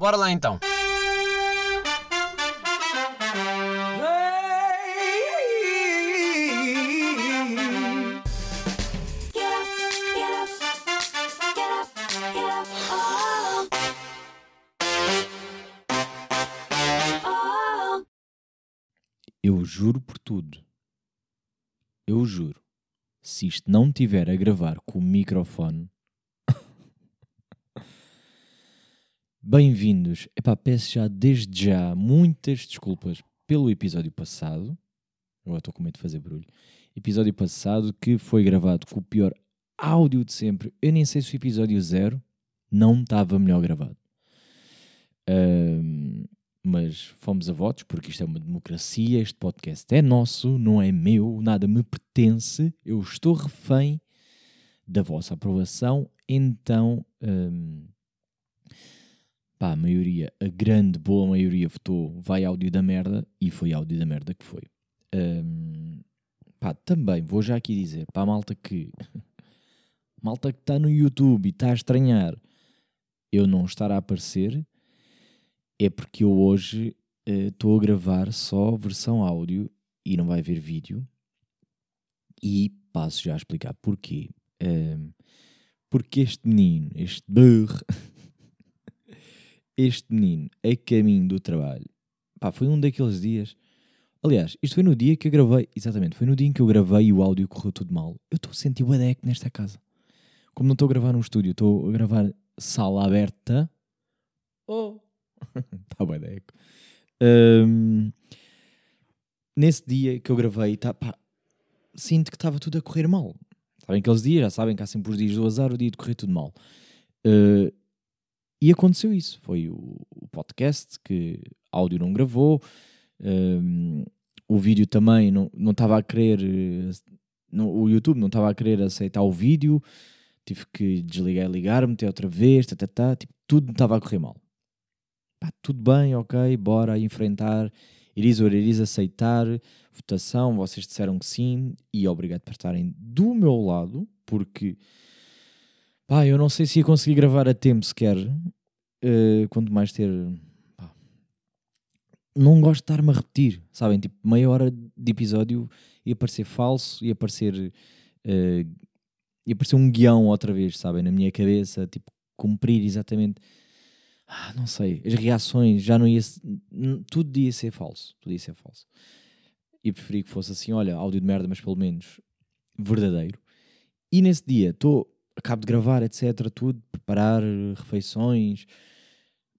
Bora lá então. Eu juro por tudo. Eu juro. Se isto não tiver a gravar com o microfone. Bem-vindos. Epá, peço já desde já muitas desculpas pelo episódio passado. Agora estou com medo de fazer barulho. Episódio passado que foi gravado com o pior áudio de sempre. Eu nem sei se o episódio zero não estava melhor gravado. Ahm, mas fomos a votos, porque isto é uma democracia, este podcast é nosso, não é meu, nada me pertence, eu estou refém da vossa aprovação, então pá, a maioria, a grande, boa maioria votou vai áudio da merda e foi áudio da merda que foi. Hum, pá, também vou já aqui dizer para a malta que malta que está no YouTube e está a estranhar eu não estar a aparecer é porque eu hoje estou a gravar só versão áudio e não vai haver vídeo. E passo já a explicar porquê. Ahm, porque este menino, este burro, este menino, a caminho do trabalho, pá, foi um daqueles dias. Aliás, isto foi no dia que eu gravei, exatamente, foi no dia em que eu gravei e o áudio correu tudo mal. Eu estou a sentir o eco nesta casa. Como não estou a gravar num estúdio, estou a gravar sala aberta. Oh! Está da eco. Ahm, nesse dia que eu gravei, tá, pá, sinto que estava tudo a correr mal. Sabem aqueles dias, já sabem que há sempre os dias do azar, o dia de correr tudo mal. Ah, e aconteceu isso. Foi o, o podcast que áudio não gravou, ahm, o vídeo também não não estava a querer, não- o YouTube não estava a querer aceitar o vídeo, tive que desligar e ligar, meter outra vez, tá, tá, tá, tipo, tudo estava a correr mal. Pá, tudo bem, ok, bora enfrentar, iris ou iris aceitar, votação, vocês disseram que sim, e obrigado por estarem do meu lado, porque, pá, eu não sei se ia conseguir gravar a tempo sequer, eh, quanto mais ter, pá, não gosto de estar-me a repetir, sabem, tipo, meia hora de episódio ia parecer falso, ia parecer, eh, ia parecer um guião outra vez, sabem, na minha cabeça, tipo, cumprir exatamente ah, não sei, as reações já não ia. Tudo ia ser falso. Tudo ia ser falso. E preferi que fosse assim: olha, áudio de merda, mas pelo menos verdadeiro. E nesse dia, estou, acabo de gravar, etc. Tudo, preparar eh, refeições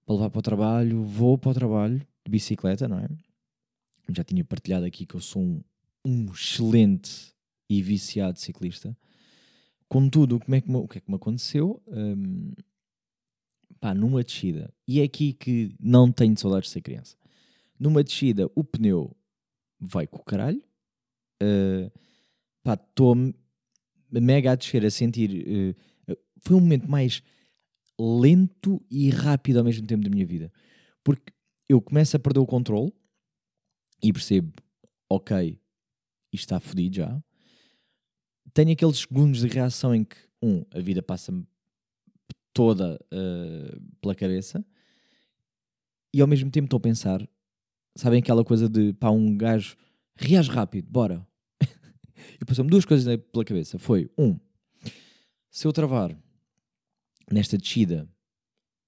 para levar para o trabalho. Vou para o trabalho de bicicleta, não é? Já tinha partilhado aqui que eu sou um, um excelente e viciado ciclista. Contudo, como é que me- o que é que me aconteceu? Hum, pá, numa descida, e é aqui que não tenho saudades de ser criança. Numa descida, o pneu vai com o caralho, uh, pá, estou mega a descer, a sentir. uh, foi um momento mais lento e rápido ao mesmo tempo da minha vida, porque eu começo a perder o controle e percebo, ok, isto está fodido já. Tenho aqueles segundos de reação em que, um, a vida passa-me toda uh, pela cabeça e ao mesmo tempo estou a pensar, sabem aquela coisa de pá, um gajo reage rápido, bora. E passou-me duas coisas pela cabeça. Foi, um, se eu travar nesta descida,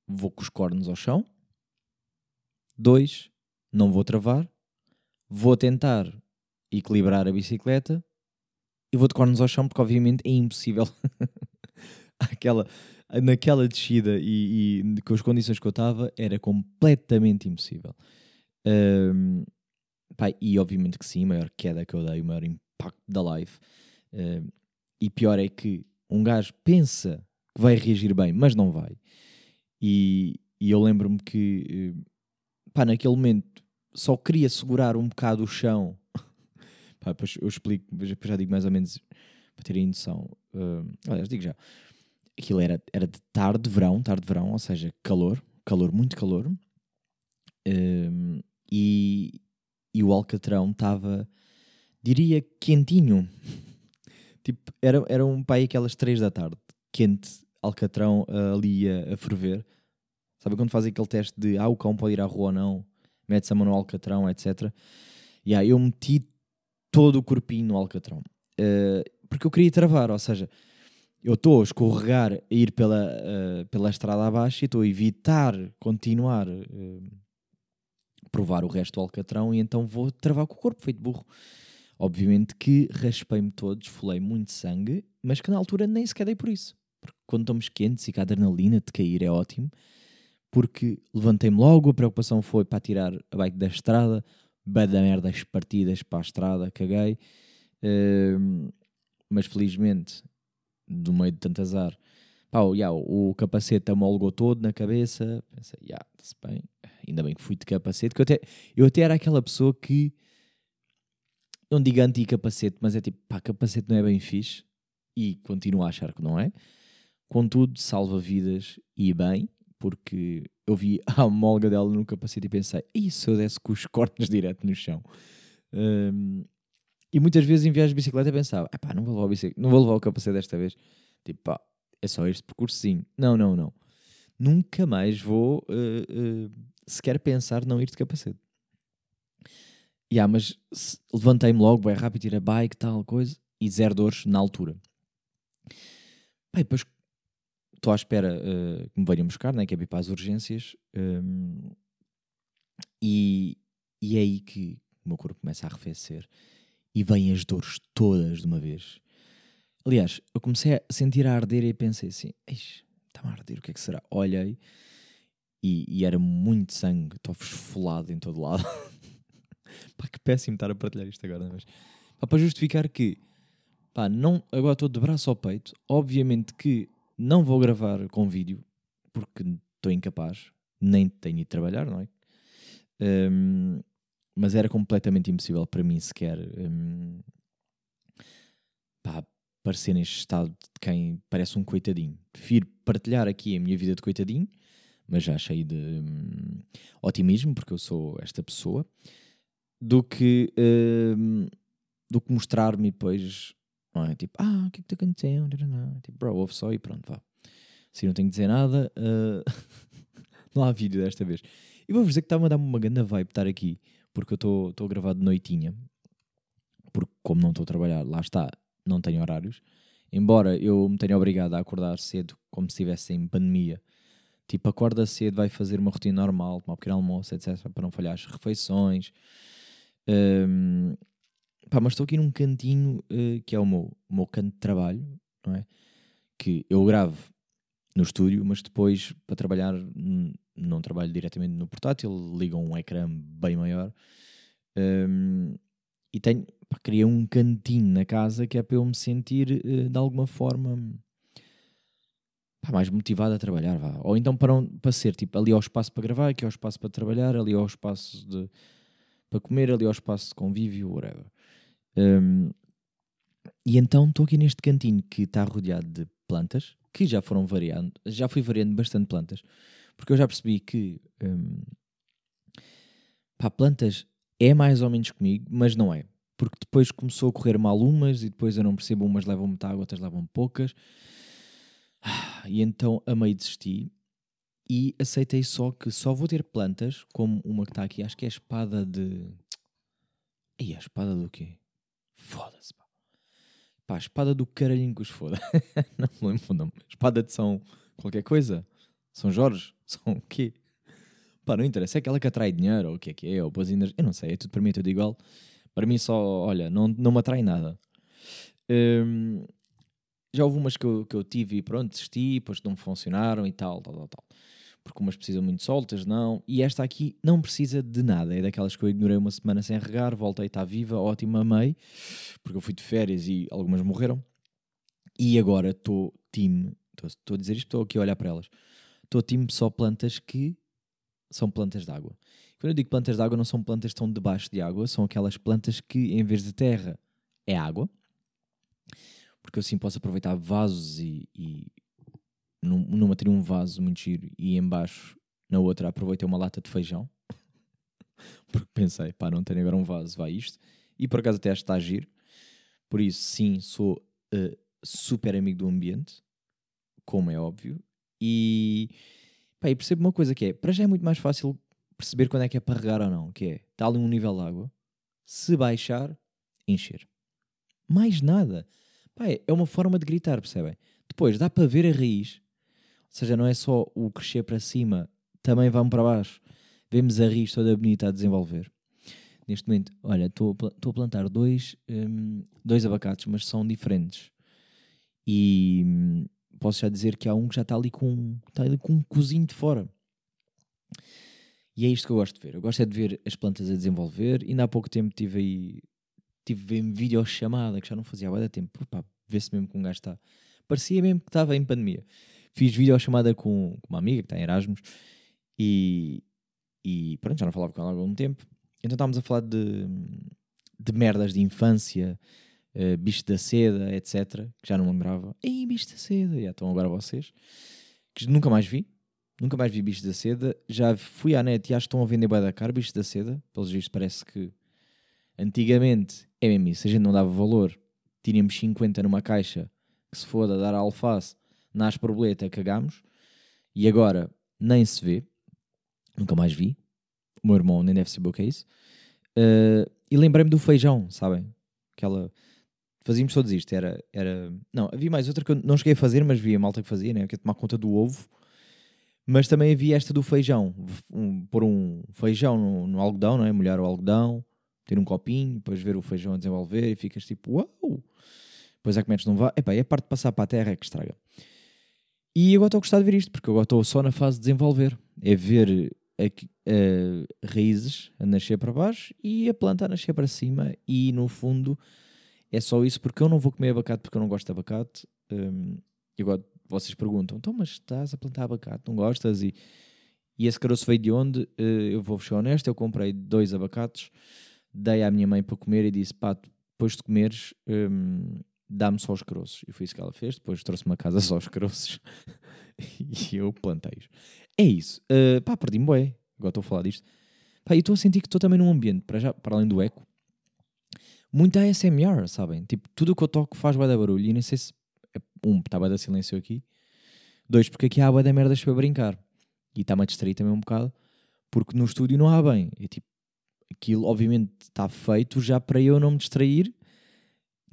vou com os cornos ao chão. Dois, não vou travar, vou tentar equilibrar a bicicleta e vou de cornos ao chão porque obviamente é impossível aquela, naquela descida e, e com as condições que eu estava era completamente impossível. Ahm, pá, e obviamente que sim, a maior queda que eu dei, o maior impacto da live. Ahm, e pior é que um gajo pensa que vai reagir bem, mas não vai. E, e eu lembro-me que, eh, pá, naquele momento só queria segurar um bocado o chão. pá, depois eu explico, depois já digo mais ou menos para terem noção. Ahm, aliás, digo já aquilo era, era de tarde, verão, tarde de verão, ou seja, calor, calor, muito calor. Hum, e, e o Alcatrão estava, diria, quentinho. tipo, era, era um pai aquelas três da tarde, quente, Alcatrão ali a, a ferver. Sabe quando fazem aquele teste de ah, o cão pode ir à rua ou não, mete-se a mão no alcatrão, etc. E aí eu meti todo o corpinho no alcatrão. Eh, porque eu queria travar, ou seja, eu estou a escorregar a ir pela, eh, pela estrada abaixo e estou a evitar continuar eh, provar o resto do alcatrão e então vou travar com o corpo, feito burro. Obviamente que raspei-me todo, esfolei muito sangue, mas que na altura nem sequer dei por isso. Porque quando estamos quentes e que a adrenalina de cair é ótimo, porque levantei-me logo, a preocupação foi para tirar a bike da estrada, bada merda as partidas para a estrada, caguei. Ehm, mas felizmente, do meio de tanto azar, pá, yeah, o capacete amolgou todo na cabeça. Pensei, yeah, está-se bem, ainda bem que fui de capacete, que eu até, eu até era aquela pessoa que não digo anti-capacete, mas é tipo, pá, capacete não é bem fixe e continuo a achar que não é. Contudo, salva vidas e bem, porque eu vi a molga dela no capacete e pensei, e se eu desse com os cortes direto no chão? Hum, e muitas vezes em viagens de bicicleta pensava, pá, não vou levar o, bicic- não vou levar o capacete desta vez. Tipo, pá, é só este percursozinho. Não, não, não. Nunca mais vou eh, eh, sequer pensar não ir de capacete. Yeah, mas levantei-me logo, bem rápido, tirei a bike, tal coisa, e zero dores na altura. E depois estou à espera eh, que me venham buscar, né, que é para ir as urgências, hum, e, e é aí que o meu corpo começa a arrefecer e vêm as dores todas de uma vez. Aliás, eu comecei a sentir a arder e pensei assim: "Eish, está-me a arder, o que é que será? Olhei e, e era muito sangue, estou esfolado em todo lado. pá, que péssimo estar a partilhar isto agora, mas pá, para justificar que pá, não, agora estou de braço ao peito, obviamente que não vou gravar com vídeo porque estou incapaz, nem tenho de trabalhar, não é? Hum, mas era completamente impossível para mim sequer hum, pá, parecer neste estado de quem parece um coitadinho. Prefiro partilhar aqui a minha vida de coitadinho, mas já cheio de hum, otimismo, porque eu sou esta pessoa, do que, hum, do que mostrar-me depois, não é? Tipo, ah, o que é que está acontecendo? Tipo, bro, ouve só e pronto, vá. Se não tenho que dizer nada, ah, não há vídeo desta vez. E vou-vos dizer que está-me a dar uma grande vibe estar aqui, porque eu estou a gravar de noitinha, porque como não estou a trabalhar, lá está, não tenho horários. Embora eu me tenha obrigado a acordar cedo, como se estivesse em pandemia. Tipo, acorda cedo, vai fazer uma rotina normal, tomar um pequeno almoço, etc., para não falhar as refeições. Hum, pá, mas estou aqui num cantinho eh, que é o meu, o meu canto de trabalho, não é? Que eu gravo no estúdio, mas depois para trabalhar não trabalho diretamente no portátil, ligo um ecrã bem maior. Hum, e tenho, pá, criei um cantinho na casa que é para eu me sentir eh, de alguma forma pá, mais motivado a trabalhar, vá. Ou então para, um- para ser tipo ali ao espaço para gravar, aqui ao espaço para trabalhar, ali ao espaço de, para comer, ali ao espaço de convívio, whatever. Hum, e então estou aqui neste cantinho que está rodeado de plantas que já foram variando, já fui variando bastante plantas, porque eu já percebi que hum, pá, plantas é mais ou menos comigo, mas não é. Porque depois começou a correr mal umas e depois eu não percebo, umas levam muita água, outras levam poucas. Ah, E então a meio desisti e aceitei só que só vou ter plantas, como uma que está aqui, acho que é a espada de. E a espada do quê? Foda-se, pá. Pá, espada do caralhinho que os foda. não me lembro o nome. Espada de São qualquer coisa? São Jorge? São o quê? Pá, não interessa. É aquela que atrai dinheiro ou o que é que é? Ou boas energias. Eu não sei. É tudo para mim, é tudo igual. Para mim só, olha, não, não me atrai nada. Hum, já houve umas que eu, que eu tive e pronto, desisti, depois não funcionaram e tal, tal, tal, tal. Porque umas precisam muito de soltas, não. E esta aqui não precisa de nada. É daquelas que eu ignorei uma semana sem regar, voltei, está viva, ótima, amei. Porque eu fui de férias e algumas morreram. E agora estou time, estou a dizer isto, estou aqui a olhar para elas. Estou time só plantas que são plantas de água. Quando eu digo plantas de água, não são plantas que estão debaixo de água, são aquelas plantas que em vez de terra é água. Porque eu assim posso aproveitar vasos e, e num- numa teria um vaso muito giro e embaixo na outra aproveitei uma lata de feijão. Porque pensei, pá, não tenho agora um vaso, vai isto. E por acaso até acho que está a giro. Por isso, sim, sou eh, super amigo do ambiente, como é óbvio. E Pá, e percebo uma coisa que é, para já é muito mais fácil perceber quando é que é para regar ou não, que é, está ali um nível de água, se baixar, encher. Mais nada. Pá, é uma forma de gritar, percebem? Depois, dá para ver a raiz, seja, não é só o crescer para cima, também vamos para baixo. Vemos a raiz toda bonita a desenvolver. Neste momento, olha, estou a plantar dois, hum, dois abacates, mas são diferentes. E hum, posso já dizer que há um que já está ali com, está ali com um cozinho de fora. E é isto que eu gosto de ver. Eu gosto é de ver as plantas a desenvolver. Ainda há pouco tempo tive aí, tive em videochamada, que já não fazia há de tempo. Pá, vê-se mesmo que um gajo está. Parecia mesmo que estava em pandemia. Fiz videochamada com, com uma amiga que está em Erasmus e, e pronto, já não falava com ela há algum tempo. Então estávamos a falar de, de merdas de infância, eh, bicho da seda, etc. Que já não lembrava. Ei, bicho da seda. Já estão agora vocês. Que nunca mais vi. Nunca mais vi bicho da seda. Já fui à net e acho que estão a vender bué da cara bicho da seda. Pelos vistos parece que antigamente é mesmo isso. A gente não dava valor. Tínhamos 50 numa caixa que se foda dar a alface, nas borboleta, cagámos. E agora nem se vê. Nunca mais vi. O meu irmão nem deve saber o que é isso. Uh, e lembrei-me do feijão, sabem? Aquela. Fazíamos todos isto. Era, era. Não, havia mais outra que eu não cheguei a fazer, mas vi a malta que fazia, né? Que é tomar conta do ovo. Mas também havia esta do feijão. Um, pôr um feijão no, no algodão, não é? Molhar o algodão, ter um copinho, depois ver o feijão a desenvolver e ficas tipo, uau! Depois é que metes num vá. Epá, é a parte de passar para a terra que estraga. E agora estou a gostar de ver isto, porque agora estou só na fase de desenvolver. É ver aqui, eh, raízes a nascer para baixo e a planta a nascer para cima. E no fundo é só isso, porque eu não vou comer abacate porque eu não gosto de abacate. Hum, e agora vocês perguntam, então, mas estás a plantar abacate, não gostas? E, e esse caroço veio de onde? Eh, eu vou ser honesto, eu comprei dois abacates, dei à minha mãe para comer e disse, pá, depois de comeres, hum, dá-me só os caroços. E foi isso que ela fez, depois trouxe-me a casa só os caroços e eu plantei-os. É isso. Uh, pá, perdi-me bué, agora estou a falar disto. Pá, e estou a sentir que estou também num ambiente, para, já, para além do eco, muito ASMR, sabem? Tipo, tudo o que eu toco faz bué barulho e nem sei se... é- Um, está bué da silêncio aqui. Dois, porque aqui há bué da merdas para brincar. E está-me a distrair também um bocado, porque no estúdio não há bem. É tipo, aquilo obviamente está feito já para eu não me distrair,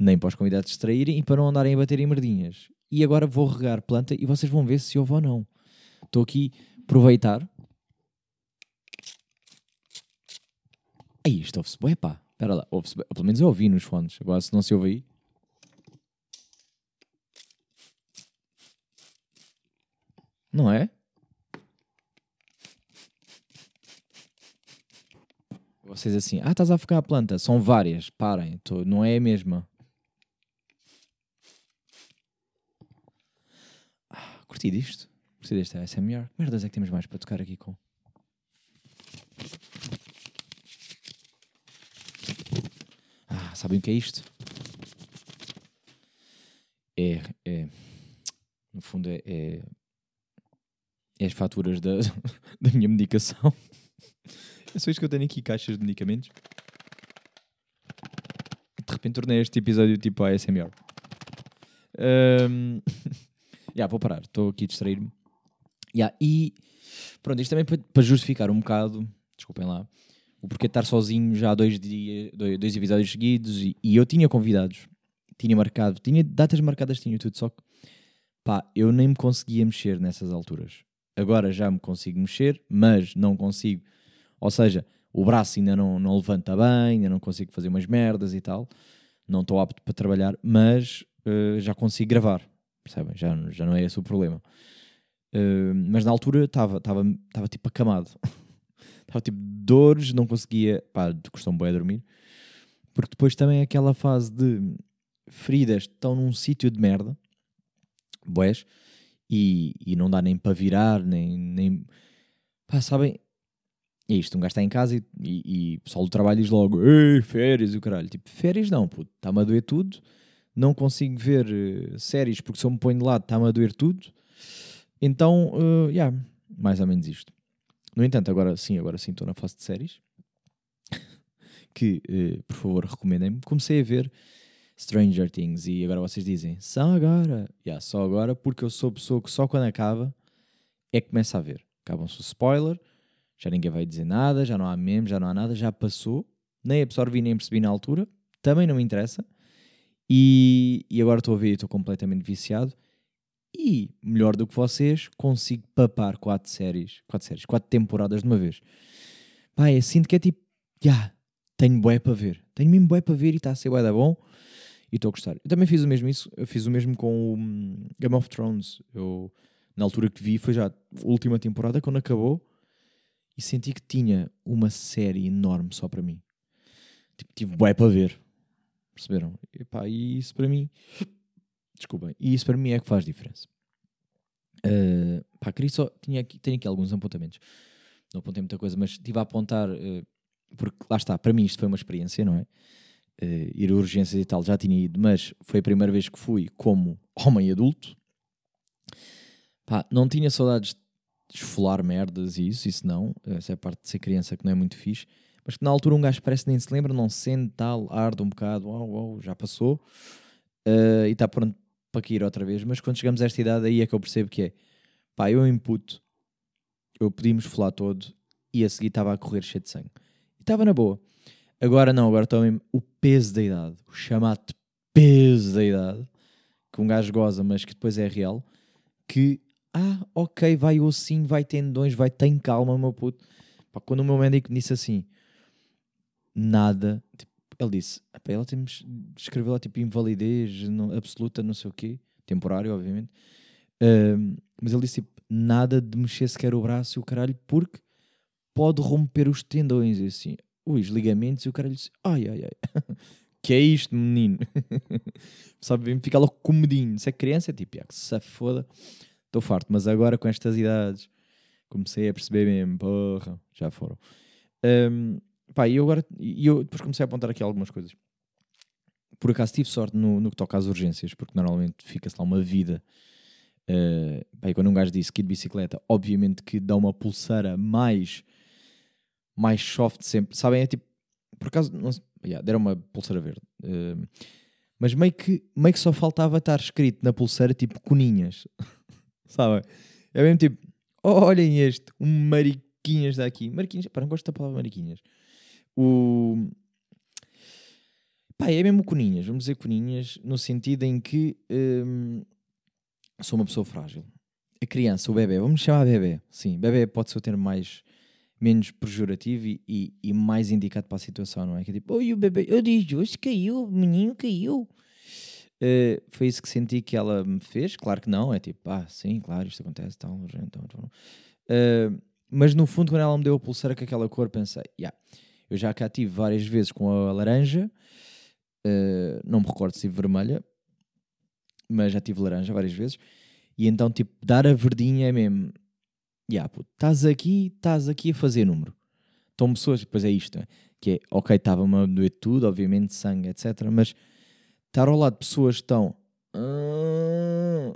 nem para os convidados distraírem e para não andarem a bater em merdinhas. E agora vou regar planta e vocês vão ver se houve ou não. Estou aqui a aproveitar. Aí, isto ouve-se bué, pá. Espera lá, ouve-se bué. Pelo menos eu ouvi nos fones. Agora, se não se ouve aí... Não é? Vocês assim, ah, estás a afogar a planta. São várias, parem, tô- não é a mesma. Ah, curti disto. Curti deste ASMR. Que merdas é que temos mais para tocar aqui com? Ah, sabem o que é isto? É, é no fundo é, é, é as faturas da, da minha medicação. É só isto que eu tenho aqui, caixas de medicamentos. De repente tornei este episódio tipo ASMR. Um... Já, vou parar, estou aqui a distrair-me. Ya, e pronto, isto também para, justificar um bocado, desculpem lá, o porquê de estar sozinho já há dois, dias, dois, dois episódios seguidos e, e eu tinha convidados, tinha marcado, tinha datas marcadas, tinha tudo, só que pá, eu nem me conseguia mexer nessas alturas. Agora já me consigo mexer, mas não consigo. Ou seja, o braço ainda não, não levanta bem, ainda não consigo fazer umas merdas e tal. Não estou apto para trabalhar, mas eh, já consigo gravar. Percebem? Já, já não é esse o problema. Eh, mas na altura estava estava estava tipo acamado. Estava tipo dores, não conseguia. Pá, custou-me bem a dormir. Porque depois também é aquela fase de feridas estão num sítio de merda, boés, e, e não dá nem para virar, nem. nem... Pá, sabem? É isto, um gajo está em casa e, e, e o pessoal do trabalho diz logo: Ei, férias e o caralho. Tipo, férias não, puto, está-me a doer tudo. Não consigo ver eh, séries porque se eu me ponho de lado está-me a doer tudo. Então, uh, yeah, mais ou menos isto. No entanto, agora sim, agora sim estou na fase de séries. que, eh, por favor, recomendem-me. Comecei a ver Stranger Things e agora vocês dizem, só agora. Yeah, só agora porque eu sou pessoa que só quando acaba é que começa a ver. Acabam-se o spoiler, já ninguém vai dizer nada, já não há memes, já não há nada, já passou. Nem absorvi, nem percebi na altura. Também não me interessa. E, e agora estou a ver estou completamente viciado. E, melhor do que vocês, consigo papar quatro séries, quatro séries, quatro temporadas de uma vez. Pá, eu sinto que é tipo, já, tenho bué para ver. Tenho mesmo bué para ver e está a ser bué da bom. E estou a gostar. Eu também fiz o mesmo isso, eu fiz o mesmo com o hum, Game of Thrones. Eu, na altura que vi, foi já a última temporada, quando acabou, e senti que tinha uma série enorme só para mim. Tipo, tive bué para ver. Perceberam? E, pá, e isso para mim... Desculpem. E isso para mim é que faz diferença. Uh, pá, queria só... Tinha aqui, tenho aqui alguns apontamentos. Não apontei muita coisa, mas estive a apontar... uh, porque lá está, para mim isto foi uma experiência, não é? Uh, ir a urgências e tal, já tinha ido, mas foi a primeira vez que fui como homem adulto. Pá, não tinha saudades de esfolar merdas e isso, isso não. Essa é a parte de ser criança que não é muito fixe. Mas que na altura um gajo parece nem se lembra, não sente, tal, arde um bocado, uau, uau, já passou. Uh, e está pronto para cair outra vez. Mas quando chegamos a esta idade, aí é que eu percebo que é pá, eu imputo, eu pedimos falar todo e a seguir estava a correr cheio de sangue. E estava na boa. Agora não, agora também o peso da idade, o chamado peso da idade, que um gajo goza, mas que depois é real, que, ah, ok, vai ossinho, vai tendões, vai, tem calma, meu puto. Pá, quando o meu médico me disse assim, nada, tipo, ele disse, "Epá, ela temos, escreveu lá tipo invalidez não- absoluta, não sei o quê, temporário, obviamente, Ahm, mas ele disse tipo, nada de mexer sequer o braço e o caralho, porque pode romper os tendões. E assim, os ligamentos e o caralho. Disse, ai, ai, ai, que é isto, menino? Sabe, fica logo com medinho. Se é criança, é tipo, "Ah, que se foda, estou farto, mas agora com estas idades comecei a perceber mesmo, porra, já foram. Ahm, pá, e eu agora, e eu depois comecei a apontar aqui algumas coisas. Por acaso tive sorte no, no que toca às urgências, porque normalmente fica-se lá uma vida. Uh, e quando um gajo disse que de bicicleta, obviamente que dá uma pulseira mais, mais soft sempre. Sabem? É tipo, por acaso, não, yeah, deram uma pulseira verde. Uh, mas meio que, meio que só faltava estar escrito na pulseira tipo coninhas. Sabem? É mesmo tipo, "Oh, olhem este, um mariquinhas daqui. Mariquinhas, pá, não gosto da palavra mariquinhas. O. Pá, é mesmo coninhas, vamos dizer coninhas, no sentido em que hum, sou uma pessoa frágil. A criança, o bebê, vamos chamar bebê. Sim, bebê pode ser o termo mais menos pejorativo e, e, e mais indicado para a situação, não é? Que é tipo, oi, o bebê, eu disse, hoje caiu, o menino caiu. Eh, foi isso que senti que ela me fez? Claro que não, é tipo, ah, sim, claro, isto acontece, tal, urgente, tal, tal. Eh, mas no fundo, quando ela me deu a pulseira com aquela cor, pensei, yeah, eu já cá tive várias vezes com a laranja, eh, não me recordo se vermelha, mas já tive laranja várias vezes, e então, tipo, dar a verdinha é mesmo, yeah, puto, estás aqui, estás aqui a fazer número. Estão pessoas, depois é isto, né? que é, ok, estava-me a doer tudo, obviamente, sangue, etc., mas estar ao lado de pessoas que estão "Ah",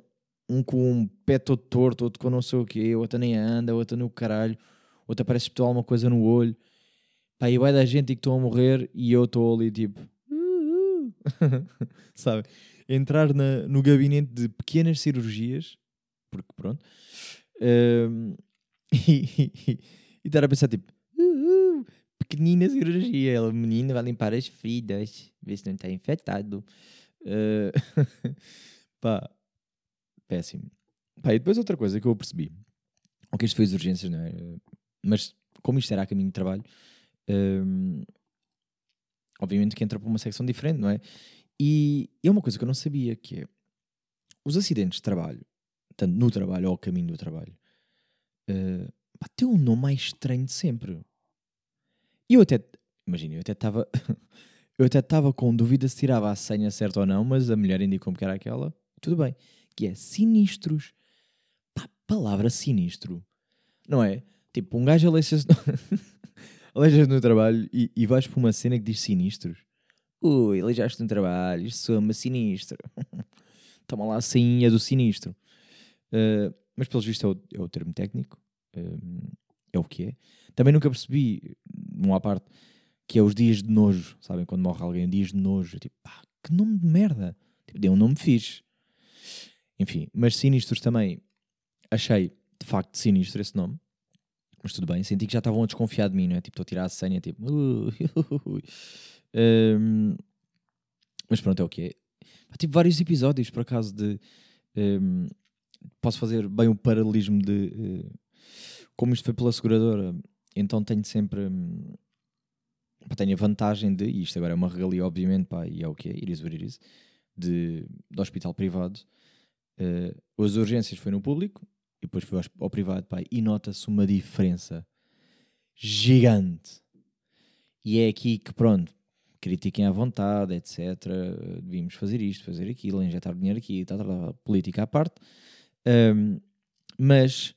um com um pé todo torto, outro com não sei o quê, outra nem anda, outra no caralho, outra parece que alguma coisa no olho. Pá, e vai da gente que estão a morrer e eu estou ali tipo. Sabe? Entrar na- no gabinete de pequenas cirurgias, porque pronto, hum, e, e estar a pensar tipo. "Uh, uh", pequenina cirurgia, ela menina vai limpar as feridas, ver se não está infectado. Uh, pá, péssimo. Pá, e depois outra coisa que eu percebi, ok, isto foi as urgências, não é? Mas como isto era a caminho de trabalho, um, obviamente que entra para uma secção diferente, não é? E é uma coisa que eu não sabia, que é os acidentes de trabalho, tanto no trabalho ou ao caminho do trabalho, uh, pá, tem um nome mais estranho de sempre. E eu até, imagina, eu até estava eu até estava com dúvida se tirava a senha certa ou não, mas a mulher indicou-me que era aquela. Tudo bem. Que é sinistros. Pá, palavra sinistro. Não é? Tipo, um gajo aleija-se aleija no trabalho e, e vais para uma cena que diz sinistros. Ui, aleijaste no trabalho, isto soa-me sinistro. Toma lá a senha do sinistro. Uh, mas pelos vistos é o, é o termo técnico. Um, é o que é. Também nunca percebi, numa parte, que é os dias de nojo, sabem? Quando morre alguém, dias de nojo. Tipo, pá, que nome de merda. Tipo, deu um nome fixe. Enfim, mas sinistros também achei, de facto, sinistro esse nome. Mas tudo bem, senti que já estavam a desconfiar de mim, não é? Tipo, estou a tirar a senha, tipo. "Ui". Hum, mas pronto, é o que é. Pá, Tive vários episódios, por acaso, de. hum, posso fazer bem o paralelismo de. eh, como isto foi pela seguradora, então tenho sempre. pá, tenho a vantagem de. E isto agora é uma regalia, obviamente, pá, e é o que é, it is what it is, de, de hospital privado. Eh, as urgências foi no público depois foi ao, privado, pá, e nota-se uma diferença gigante. E é aqui que, pronto, critiquem à vontade, etc. Devíamos fazer isto, fazer aquilo, injetar dinheiro aqui, tal, tal, tal, política à parte. Ahm, mas,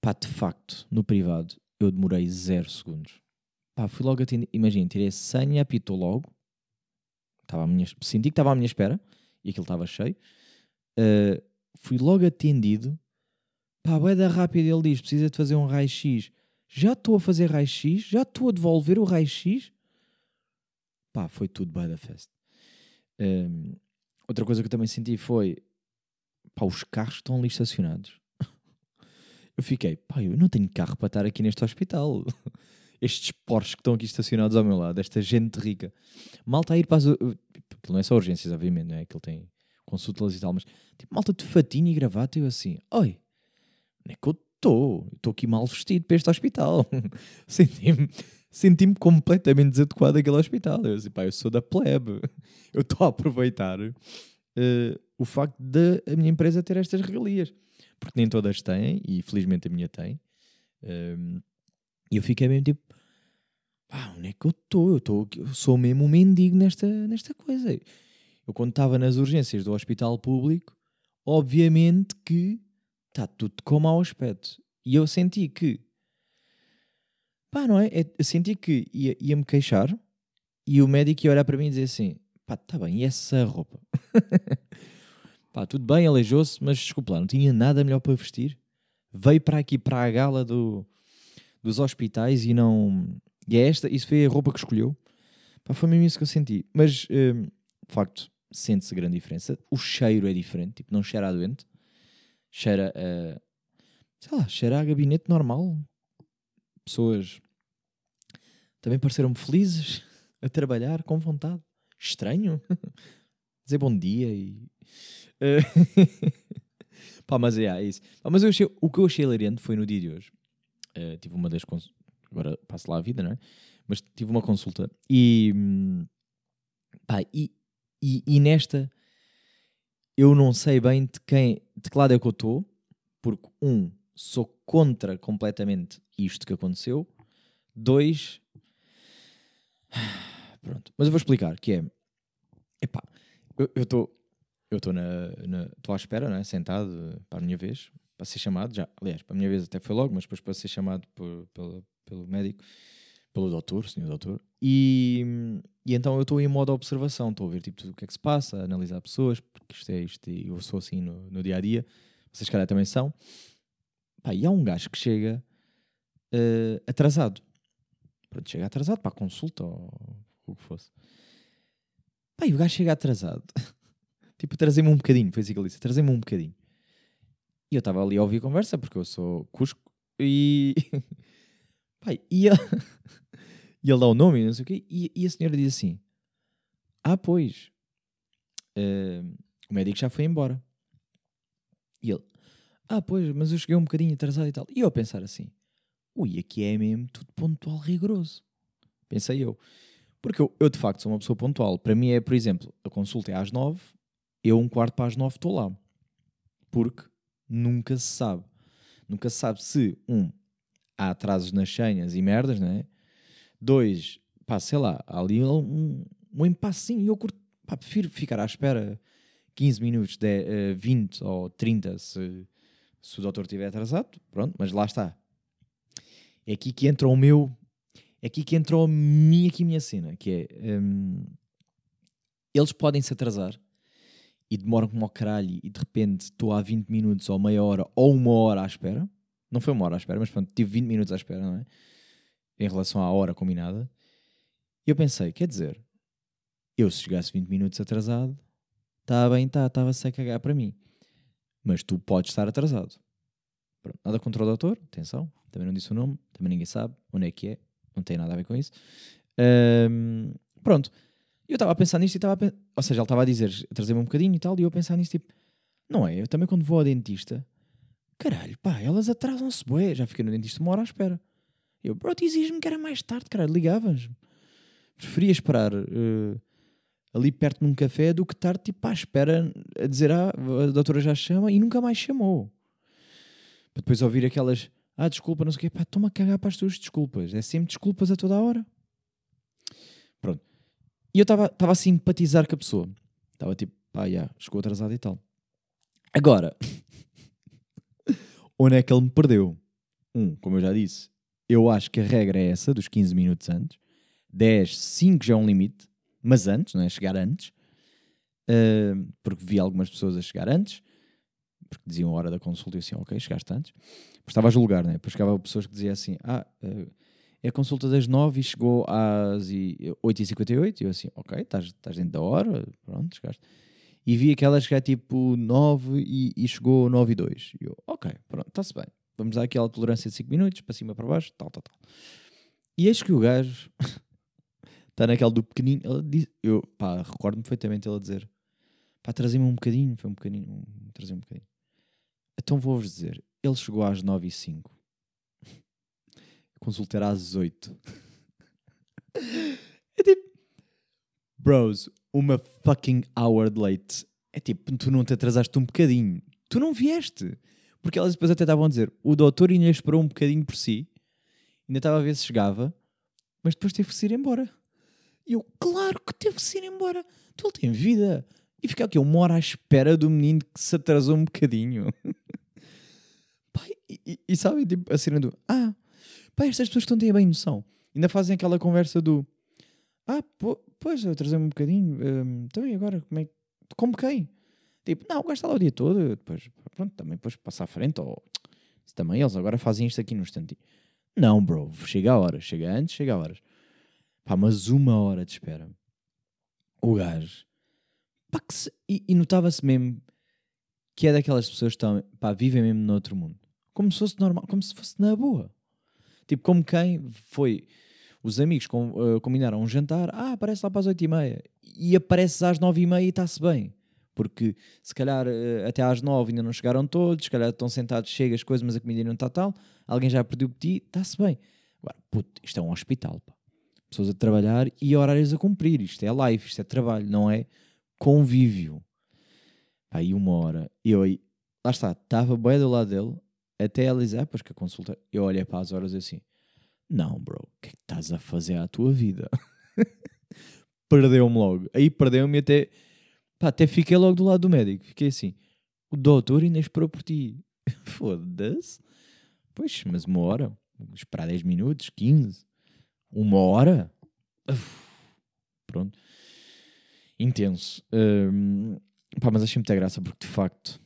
pá, de facto, no privado, eu demorei zero segundos. Pá, fui logo atendido. Imagina, tirei a senha, apitou logo. Estava à minha, senti que estava à minha espera e aquilo estava cheio. Ah, fui logo atendido. Pá, vai da rápida. Ele diz: precisa de fazer um raio-x. Já estou a fazer raio-x, já estou a devolver o raio-x. Pá, foi tudo by the fest. Ahm, outra coisa que eu também senti foi: pá, os carros estão ali estacionados. Eu fiquei, pá, eu não tenho carro para estar aqui neste hospital. Estes Porsches que estão aqui estacionados ao meu lado, esta gente rica. Malta a ir para as. Aquilo não é só urgências, obviamente, não é? Aquilo tem consultas e tal, mas tipo, malta de fatinho e gravata, eu assim, oi, onde é que eu estou? Estou aqui mal vestido para este hospital. Senti-me senti-me completamente desadequado àquele hospital. Eu assim, pá, eu sou da plebe. Eu estou a aproveitar eh, o facto de a minha empresa ter estas regalias. Porque nem todas têm, e felizmente a minha tem. Ehm, e eu fiquei mesmo tipo, pá, onde é que eu estou? Eu, eu sou mesmo um mendigo nesta, nesta coisa. Eu quando estava nas urgências do hospital público, obviamente que está tudo com mau aspecto. E eu senti que, pá, não é? É- Eu senti que ia- ia-me queixar e o médico ia olhar para mim e dizer assim, pá, tá bem, e essa roupa? pá, tudo bem, aleijou-se, mas desculpa lá, não tinha nada melhor para vestir. Veio para aqui, para a gala do, dos hospitais e não... E é esta, isso foi a roupa que escolheu. Pá, foi mesmo isso que eu senti. Mas, hum, de facto, sente-se grande diferença. O cheiro é diferente, tipo, não cheira a doente. Cheira a... Sei lá, cheira a gabinete normal. Pessoas também pareceram-me felizes a trabalhar com vontade. Estranho. Dizer bom dia e... Eh, Pá, mas é, é isso. Pá, mas eu achei- o que eu achei hilariante foi no dia de hoje. Eh, tive uma das cons- Agora passo lá a vida, não é? Mas tive uma consulta e. hum, Pá, e, e, e nesta eu não sei bem de quem, de que lado é que eu estou, porque um, sou contra completamente isto que aconteceu. Dois, pronto. Mas eu vou explicar, que é, epá, eu estou eu estou na, na à espera, não é? Sentado para a minha vez, para ser chamado, já, aliás, para a minha vez até foi logo, mas depois para ser chamado por, pelo, pelo médico, pelo doutor, senhor doutor, e, e então eu estou em modo observação, estou a ver tipo tudo o que é que se passa, a analisar pessoas, porque isto é isto, e eu sou assim no, no dia a dia, vocês calhar também são. Pá, e há um gajo que chega eh, atrasado. Pronto, chega atrasado para a consulta ou o que fosse. Pá, e o gajo chega atrasado. tipo, trazer-me um bocadinho, foi assim que ele disse, trazer-me um bocadinho. E eu estava ali a ouvir a conversa, porque eu sou Cusco, e... Pá, e ele... e ele dá o nome e não sei o quê, e, e a senhora diz assim, ah, pois, eh, o médico já foi embora. E ele, ah, pois, mas eu cheguei um bocadinho atrasado e tal. E eu a pensar assim, ui, aqui é mesmo tudo pontual rigoroso. Pensei eu. Porque eu, eu, de facto sou uma pessoa pontual. Para mim é, por exemplo, a consulta é às nove, eu um quarto para as nove estou lá. Porque nunca se sabe. Nunca se sabe se, um, há atrasos nas senhas e merdas, não é? Dois, pá, sei lá, há ali um, um impassinho eu curto, pá, prefiro ficar à espera 15 minutos, de, eh, 20 ou 30 se, se o doutor estiver atrasado, pronto, mas lá está. É aqui que entra o meu, é aqui que entra a minha, aqui a minha cena, que é, hum, eles podem se atrasar e demoram como ao caralho e de repente estou há 20 minutos ou meia hora ou uma hora à espera, não foi uma hora à espera, mas pronto, tive 20 minutos à espera, não é? Em relação à hora combinada. E eu pensei, quer dizer, eu se chegasse 20 minutos atrasado, está bem, está, estava-se a cagar para mim. Mas tu podes estar atrasado. Pronto, nada contra o doutor, atenção, também não disse o nome, também ninguém sabe onde é que é, não tem nada a ver com isso. Ahm, pronto, eu estava a pensar nisto e estava a pen- Ou seja, ele estava a dizer, trazer-me um bocadinho e tal, e eu a pensar nisto, tipo, não é? Eu também quando vou ao dentista, caralho, pá, elas atrasam-se, bué, já fiquei no dentista uma hora à espera. Eu, bro, exiges-me que era mais tarde, caralho, ligavas-me. Preferia esperar eh, ali perto num café do que estar, tipo, à espera a dizer, ah, a doutora já chama e nunca mais chamou. Para depois ouvir aquelas, ah, desculpa, não sei o quê, pá, toma cagar para as tuas desculpas. É sempre desculpas a toda a hora. Pronto. E eu estava a simpatizar com a pessoa. Estava tipo, pá, já, chegou atrasado e tal. Agora, onde é que ele me perdeu? Um, como eu já disse, eu acho que a regra é essa, dos 15 minutos antes. 10, 5 já é um limite, mas antes, não é? Chegar antes. Uh, porque vi algumas pessoas a chegar antes, porque diziam a hora da consulta e assim, ok, chegaste antes. Mas estava a julgar, né? Depois chegava pessoas que diziam assim, ah, uh, é a consulta das 9 e chegou às e- 8h58. E eu assim, ok, estás estás dentro da hora, pronto, chegaste. E vi aquela chegar tipo 9 e, e chegou 9 e 2. E eu, ok, pronto, está-se bem. Vamos dar aquela tolerância de 5 minutos, para cima, para baixo, tal, tal, tal. E eis que o gajo está naquela do pequenino. Ele eu, pá, recordo-me perfeitamente ele a dizer: pá, trazei-me um bocadinho, foi um bocadinho, um, trazei um bocadinho. Então vou-vos dizer: ele chegou às 9 e 5. Consultar às 8. é tipo, bros, uma fucking hour late. É tipo, tu não te atrasaste um bocadinho. Tu não vieste. Porque elas depois até estavam a dizer: o doutor ainda esperou um bocadinho por si, ainda estava a ver se chegava, mas depois teve que se ir embora. E eu, claro que teve que se ir embora. Tu ele tem vida. E ficar aqui uma hora à espera do menino que se atrasou um bocadinho. Pai, e, e, e sabem, tipo, a cena do Ah, pá, estas pessoas que não têm bem noção. Ainda fazem aquela conversa do Ah, pô, pois, eu atrasei-me um bocadinho. hum, então e agora? Como é que. Como quem? Tipo, não, está lá o dia todo. Depois, pronto, também depois passa à frente. Ou também eles agora fazem isto aqui no instantinho. Não, bro, chega a hora. Chega antes, chega a horas. Pá, mas uma hora de espera. O gajo. Pá, que se- e, e notava-se mesmo que é daquelas pessoas que estão, pá, vivem mesmo no outro mundo. Como se fosse normal, como se fosse na boa. Tipo, como quem foi. Os amigos com- eh, combinaram um jantar, ah, aparece lá para as oito e meia. E apareces às nove e meia e está-se bem. Porque se calhar eh, até às nove ainda não chegaram todos, se calhar estão sentados, chega as coisas, mas a comida não está tal, alguém já perdeu o petit, está-se bem. Agora, puto, isto é um hospital, pá. Pessoas a trabalhar e horários a cumprir. Isto é live, isto é trabalho, não é convívio. E uma hora. Eu aí, lá está, estava bem do lado dele, até ela dizer, ah, pois que a consulta. Eu olhei para as horas e assim, não, bro, o que é que estás a fazer à tua vida? Perdeu-me logo. Aí perdeu-me até, pá, até fiquei logo do lado do médico. Fiquei assim, o doutor ainda esperou por ti. Foda-se. Pois, mas uma hora, esperar 10 minutos, 15, uma hora. Uf, pronto. Intenso. Hum, pá, mas achei muita graça porque de facto,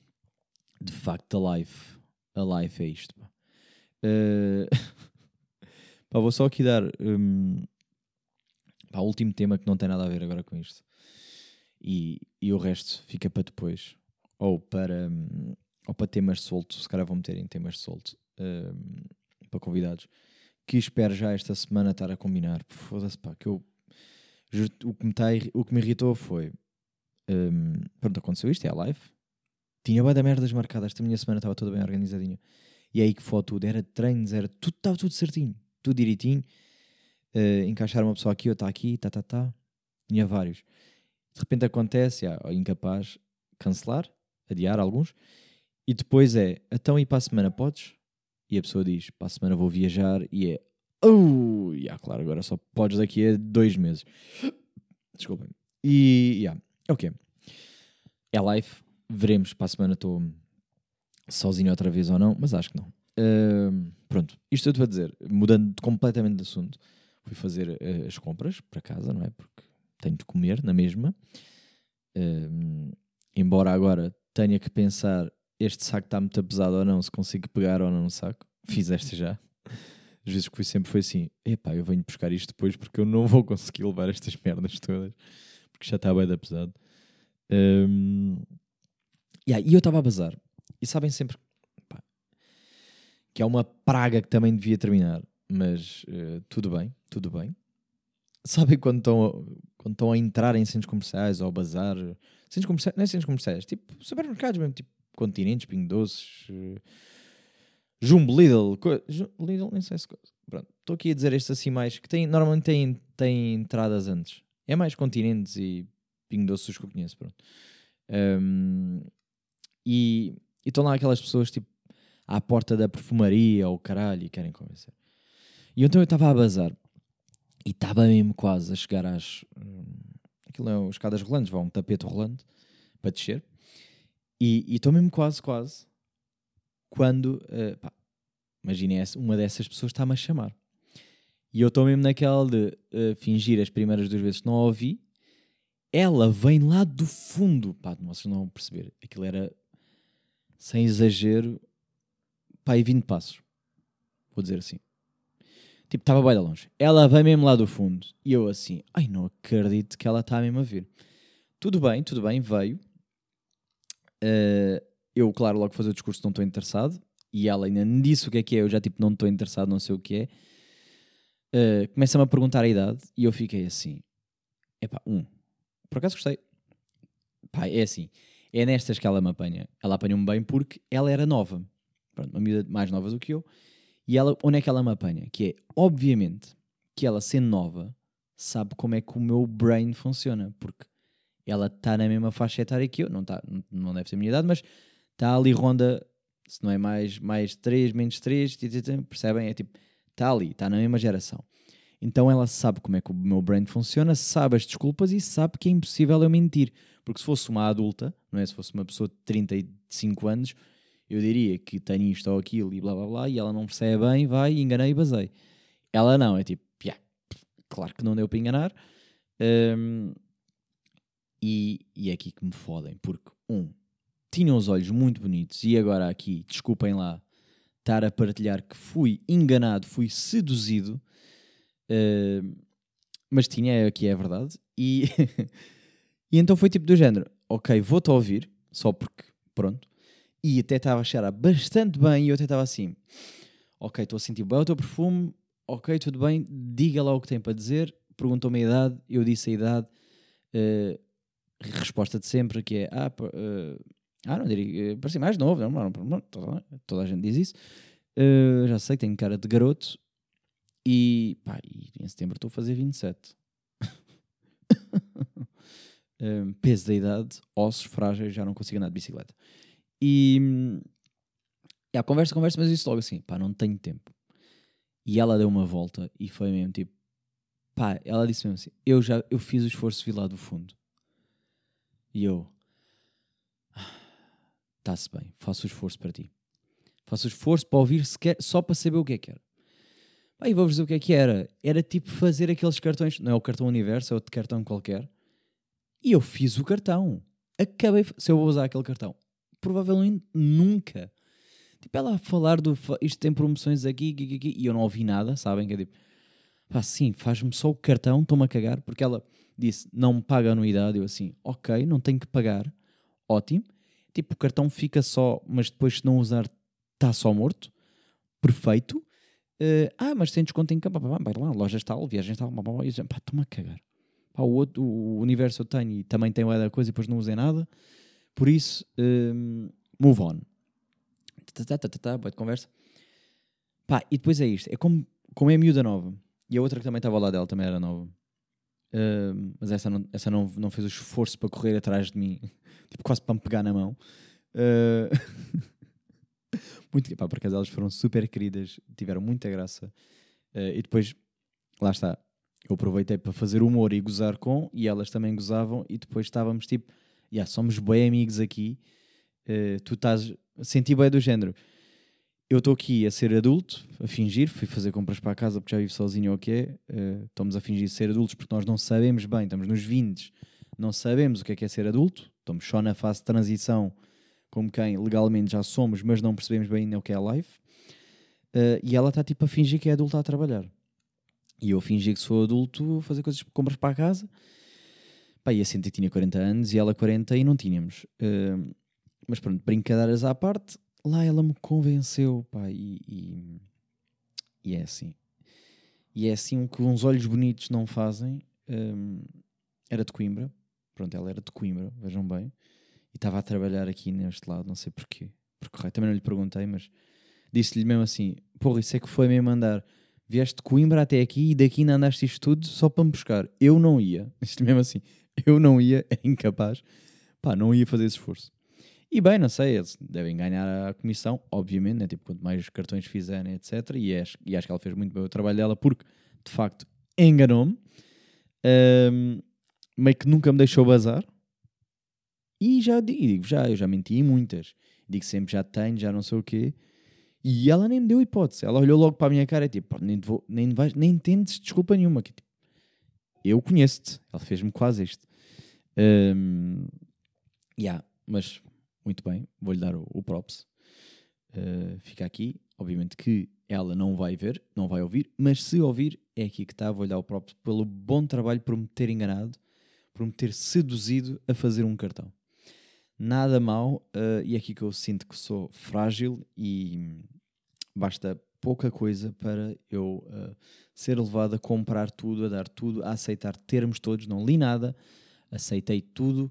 de facto, a life, a life é isto. Pá. Eh, pá, vou só aqui dar hum, pá, o último tema que não tem nada a ver agora com isto. E, e o resto fica para depois. Ou para, hum, ou para temas soltos. Se calhar vou meter em temas soltos hum, para convidados. Que espero já esta semana estar a combinar. Foda-se, pá, que eu o que me, tá, o que me irritou foi hum, pronto, aconteceu isto, é a live tinha bué da merdas marcadas, esta minha semana estava toda bem organizadinha e aí que foi tudo, era treinos, era tudo, estava tudo certinho, tudo direitinho Eh, encaixar uma pessoa aqui, outra aqui, tá, tá, tá tinha vários, de repente acontece, ah, incapaz, cancelar adiar alguns, e depois é, então e para a semana podes? E a pessoa diz, para a semana vou viajar, e é, oh, yeah, claro, agora só podes daqui a dois meses. Desculpem. E, yeah, é o que é. É live, veremos para a semana estou sozinho outra vez ou não, mas acho que não. Ahm, pronto, isto eu te vou dizer, mudando completamente de assunto, fui fazer eh, as compras para casa, não é? Porque tenho de comer na mesma. Embora agora tenha que pensar este saco está muito pesado ou não, se consigo pegar ou não no saco. Fiz esta já. Às vezes fui sempre foi assim, epá, eu venho buscar isto depois porque eu não vou conseguir levar estas merdas todas, porque já está bem da pesado. Ahm, yeah, e eu estava a bazar. E sabem sempre, pá, que é uma praga que também devia terminar, mas eh, tudo bem, tudo bem. Sabem quando estão, a- quando estão a entrar em centros comerciais ou a bazar? Centros comerciais, não é centros comerciais, tipo supermercados mesmo, tipo continentes, pingo doces, eh, Jumbo, Lidl, Lidl, nem sei se. co- Pronto, estou aqui a dizer estes assim mais que têm, normalmente têm, têm entradas antes. É mais continentes e pingo doces os que eu conheço, pronto. E e estão lá aquelas pessoas tipo à porta da perfumaria ou caralho e querem convencer. E então eu estava a bazar e estava mesmo quase a chegar às. hum, aquilo é escadas rolantes, vá um tapete rolante para descer. E estou mesmo quase, quase. Quando. pá, imaginem, uma dessas pessoas está-me a chamar. E eu estou mesmo naquela de eh, fingir as primeiras duas vezes que não a ouvi. Ela vem lá do fundo. Pá, vocês não vão perceber. Aquilo era, sem exagero, pá, e 20 passos. Vou dizer assim. Tipo, estava bem de longe. Ela vem mesmo lá do fundo. E eu assim, ai, não acredito que ela está mesmo a vir. Tudo bem, tudo bem, veio. Eh, eu, claro, logo fazer o discurso não estou interessado. E ela ainda me disse o que é que é. Eu já, tipo, não estou interessado, não sei o que é. Eh, Começa-me a perguntar a idade. E eu fiquei assim, epá, um, por acaso gostei. Pá, é assim, é nestas que ela me apanha. Ela apanhou-me bem porque ela era nova. Pronto, uma miúda mais nova do que eu. E ela, onde é que ela me apanha? Que é, obviamente, que ela sendo nova, sabe como é que o meu brain funciona. Porque ela está na mesma faixa etária que eu. Não, tá, não- deve ser a minha idade, mas está ali ronda, se não é mais, mais 3, menos 3, percebem? É tipo, está ali, está na mesma geração. Então ela sabe como é que o meu brain funciona, sabe as desculpas e sabe que é impossível eu mentir. Porque se fosse uma adulta, não é? Se fosse uma pessoa de 35 anos, eu diria que tenho isto ou aquilo e blá blá blá, e ela não percebe bem, vai, enganei e basei. Ela não, é tipo, "Ya, claro que não deu para enganar. Hum, e, e é aqui que me fodem, porque, um, tinham os olhos muito bonitos e agora aqui, desculpem lá, estar a partilhar que fui enganado, fui seduzido, hum, mas tinha, é aqui é a verdade, e, e então foi tipo do género, ok, vou-te ouvir, só porque, pronto, e até estava a cheirar bastante bem e eu até estava assim, ok, estou a sentir bem o teu perfume, ok, tudo bem, diga lá o que tem para dizer, perguntou-me a idade, eu disse a idade, eh, resposta de sempre que é, ah, eh, ah não diria, eh, parecia mais novo, não, não, não, toda, toda a gente diz isso, Eh, já sei que tenho cara de garoto e, pá, e em setembro estou a fazer 27. Um, peso da idade, ossos frágeis, já não consigo andar de bicicleta. E a conversa, conversa, mas disse logo assim: pá, não tenho tempo. E ela deu uma volta e foi mesmo tipo, pá, ela disse mesmo assim: eu já eu fiz o esforço vir lá do fundo. E eu, está-se bem, faço o esforço para ti. Faço o esforço para ouvir sequer, só para saber o que é que era. E vou-vos dizer o que é que era. Era tipo fazer aqueles cartões, não é o cartão Universo, é outro cartão qualquer. E eu fiz o cartão. Acabei. Se eu vou usar aquele cartão, provavelmente nunca. Tipo, ela a falar do. Isto tem promoções aqui, aqui, aqui, e eu não ouvi nada, sabem? Que é tipo, pá, sim, faz-me só o cartão, estou-me a cagar, porque ela disse, não me paga anuidade. Eu assim, ok, não tenho que pagar, ótimo. Tipo, o cartão fica só, mas depois se não usar, está só morto. Perfeito. Eh, ah, mas tem desconto em campo, vai lá, lojas tal, viagens tal, pá, pá, pá, e eu, pá, estou-me a cagar. Pá, o, outro, o universo eu tenho e também tem da coisa e depois não usei nada. Por isso, hum, move on. Tá, tá, tá, boa de conversa. Pá, e depois é isto. É como, como é a miúda nova. E a outra que também estava lá dela também era nova. Hum, mas essa, não, essa não, não fez o esforço para correr atrás de mim. tipo, quase para me pegar na mão. Uh, muito, pá, por acaso elas foram super queridas. Tiveram muita graça. Uh, e depois, lá está. Eu aproveitei para fazer humor e gozar com, e elas também gozavam, e depois estávamos tipo, yeah, somos bem amigos aqui, eh, tu estás, senti bem do género, eu estou aqui a ser adulto, a fingir, fui fazer compras para a casa porque já vivo sozinho ou o que é, eh, estamos a fingir ser adultos porque nós não sabemos bem, estamos nos 20, não sabemos o que é que é ser adulto, estamos só na fase de transição, como quem legalmente já somos, mas não percebemos bem ainda o que é a life, Eh, e ela está tipo a fingir que é adulta a trabalhar. E eu fingi que sou adulto, fazer coisas, compras para a casa. Pá, e a Cintia tinha 40 anos e ela 40 e não tínhamos. Uh, mas pronto, brincadeiras à parte, lá ela me convenceu, pá, e, e, e é assim. E é assim o que uns olhos bonitos não fazem. hum, era de Coimbra, pronto, ela era de Coimbra, vejam bem, e estava a trabalhar aqui neste lado, não sei porquê. Também não lhe perguntei, mas disse-lhe mesmo assim: Porra, isso é que foi mesmo andar. Vieste de Coimbra até aqui e daqui ainda andaste isto tudo só para me buscar. Eu não ia, isto mesmo assim, eu não ia, é incapaz, pá, não ia fazer esse esforço. E bem, não sei, eles devem ganhar a comissão, obviamente, né? tipo, quanto mais cartões fizerem, etc. E acho, e acho que ela fez muito bem o trabalho dela porque, de facto, enganou-me. Ahm, meio que nunca me deixou bazar. E já di- digo, já, eu já menti em muitas. Digo sempre, já tenho, já não sei o quê. E ela nem me deu hipótese. Ela olhou logo para a minha cara e tipo, "Pá, nem, vou, nem, vais, nem tentes desculpa nenhuma. Que, tipo, eu conheço-te. Ela fez-me quase isto. Ahm, yeah, mas muito bem, vou-lhe dar o, o props. Uh, fica aqui. Obviamente que ela não vai ver, não vai ouvir, mas se ouvir, é aqui que está. Vou-lhe dar o props pelo bom trabalho por me ter enganado, por me ter seduzido a fazer um cartão. Nada mal, uh, e é aqui que eu sinto que sou frágil e basta pouca coisa para eu uh, ser levado a comprar tudo, a dar tudo, a aceitar termos todos. Não li nada, aceitei tudo.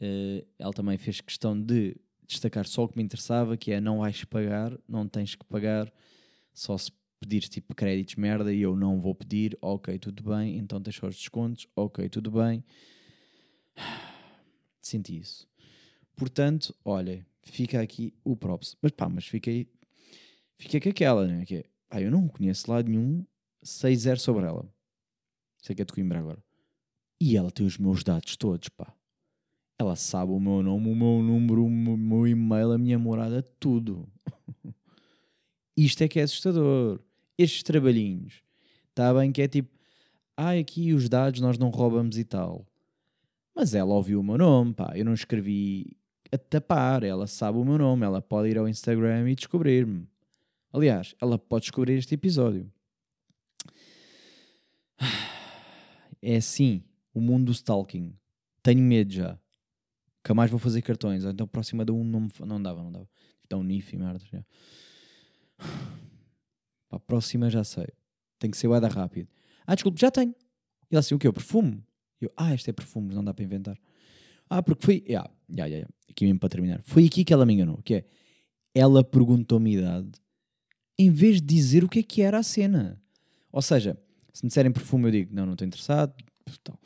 Uh, ela também fez questão de destacar só o que me interessava, que é não vais pagar, não tens que pagar, só se pedires tipo créditos merda e eu não vou pedir, ok, tudo bem, então só os descontos, ok, tudo bem. Senti isso. Portanto, olha, fica aqui o props. Mas pá, mas fiquei, fiquei com aquela, né? Que é, pá, eu não conheço lado nenhum 6-0 sobre ela. Sei que é de Coimbra agora. E ela tem os meus dados todos, pá. Ela sabe o meu nome, o meu número, o meu e-mail, a minha morada, tudo. Isto é que é assustador. Estes trabalhinhos. Está bem que é tipo, ah, aqui os dados nós não roubamos e tal. Mas ela ouviu o meu nome, pá. Eu não escrevi a tapar. Ela sabe o meu nome. Ela pode ir ao Instagram e descobrir-me. Aliás, ela pode descobrir este episódio. É assim, o mundo do stalking. Tenho medo já. Nunca mais vou fazer cartões. Ou então próxima de um não, me não dava, não dava. Um NIF e merda. Já. Para a próxima já sei. Tem que ser guarda rápido. Ah, desculpe, já tenho. E assim, o quê? O perfume? Eu, ah, este é perfume, não dá para inventar. Ah, porque foi. Yeah, yeah, yeah, yeah. Aqui mesmo para terminar. Foi aqui que ela me enganou. Que é, ela perguntou-me idade em vez de dizer o que é que era a cena. Ou seja, se me disserem perfume, eu digo, não, não estou interessado. Tal.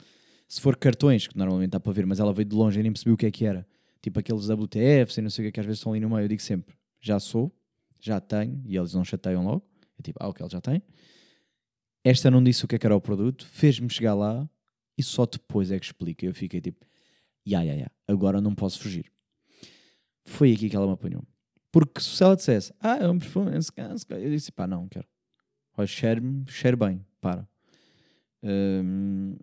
Se for cartões, que normalmente dá para ver, mas ela veio de longe e nem percebeu o que é que era. Tipo aqueles WTFs e não sei o que, que às vezes estão ali no meio. Eu digo sempre, já sou, já tenho, e eles não chateiam logo. Eu tipo, ah, ok, ele já tem. Esta não disse o que é que era o produto, fez-me chegar lá e só depois é que explica. Eu fiquei tipo, ya, ya, ya, agora não posso fugir. Foi aqui que ela me apanhou. Porque se ela dissesse, ah, é um perfume, um um scan", eu disse, pá, não, quero. Olha, cheire-me, cheire bem, para. Hum,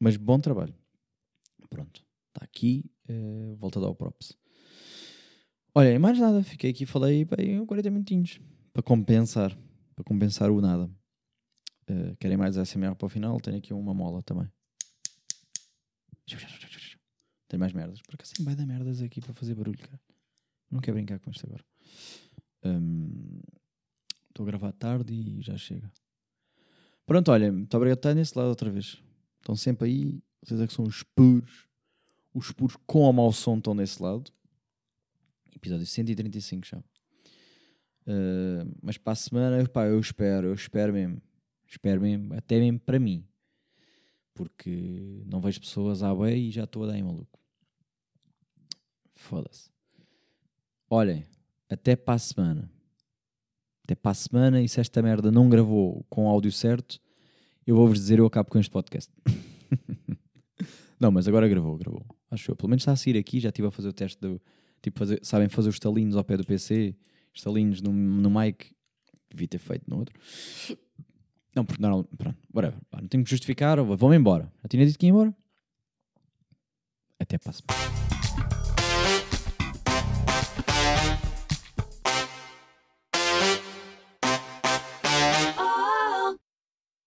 mas bom trabalho. Pronto, está aqui, eh, volto a dar o props. Olha, e mais nada, fiquei aqui, falei bem 40 minutinhos para compensar, para compensar o nada. Eh, querem mais SMR para o final? Tenho aqui uma mola também. Tem mais merdas. Porque assim vai dar merdas aqui para fazer barulho, cara. Não quero brincar com isto agora. Estou a gravar tarde e já chega. Pronto, olha, muito obrigado por estar nesse lado outra vez. Estão sempre aí. Vocês é que são os puros. Os puros com ou mau som estão nesse lado. Episódio 135 já. Uh, mas para a semana, pá, eu espero, eu espero mesmo. Espero mesmo, até mesmo para mim. Porque não vejo pessoas à bem e já estou a dar em maluco. Foda-se. Olhem, até para a semana. Até para a semana e se esta merda não gravou com o áudio certo, eu vou-vos dizer, eu acabo com este podcast. não, mas agora gravou, gravou. Acho eu. Pelo menos está a sair aqui, já estive a fazer o teste do... Tipo, fazer, sabem fazer os talinhos ao pé do PC, estalinhos no, no mic. Devia ter feito no outro. Não, porque não, pronto, whatever. Não tenho que justificar, vão-me embora. Já tinha dito que ia embora. Até para a semana.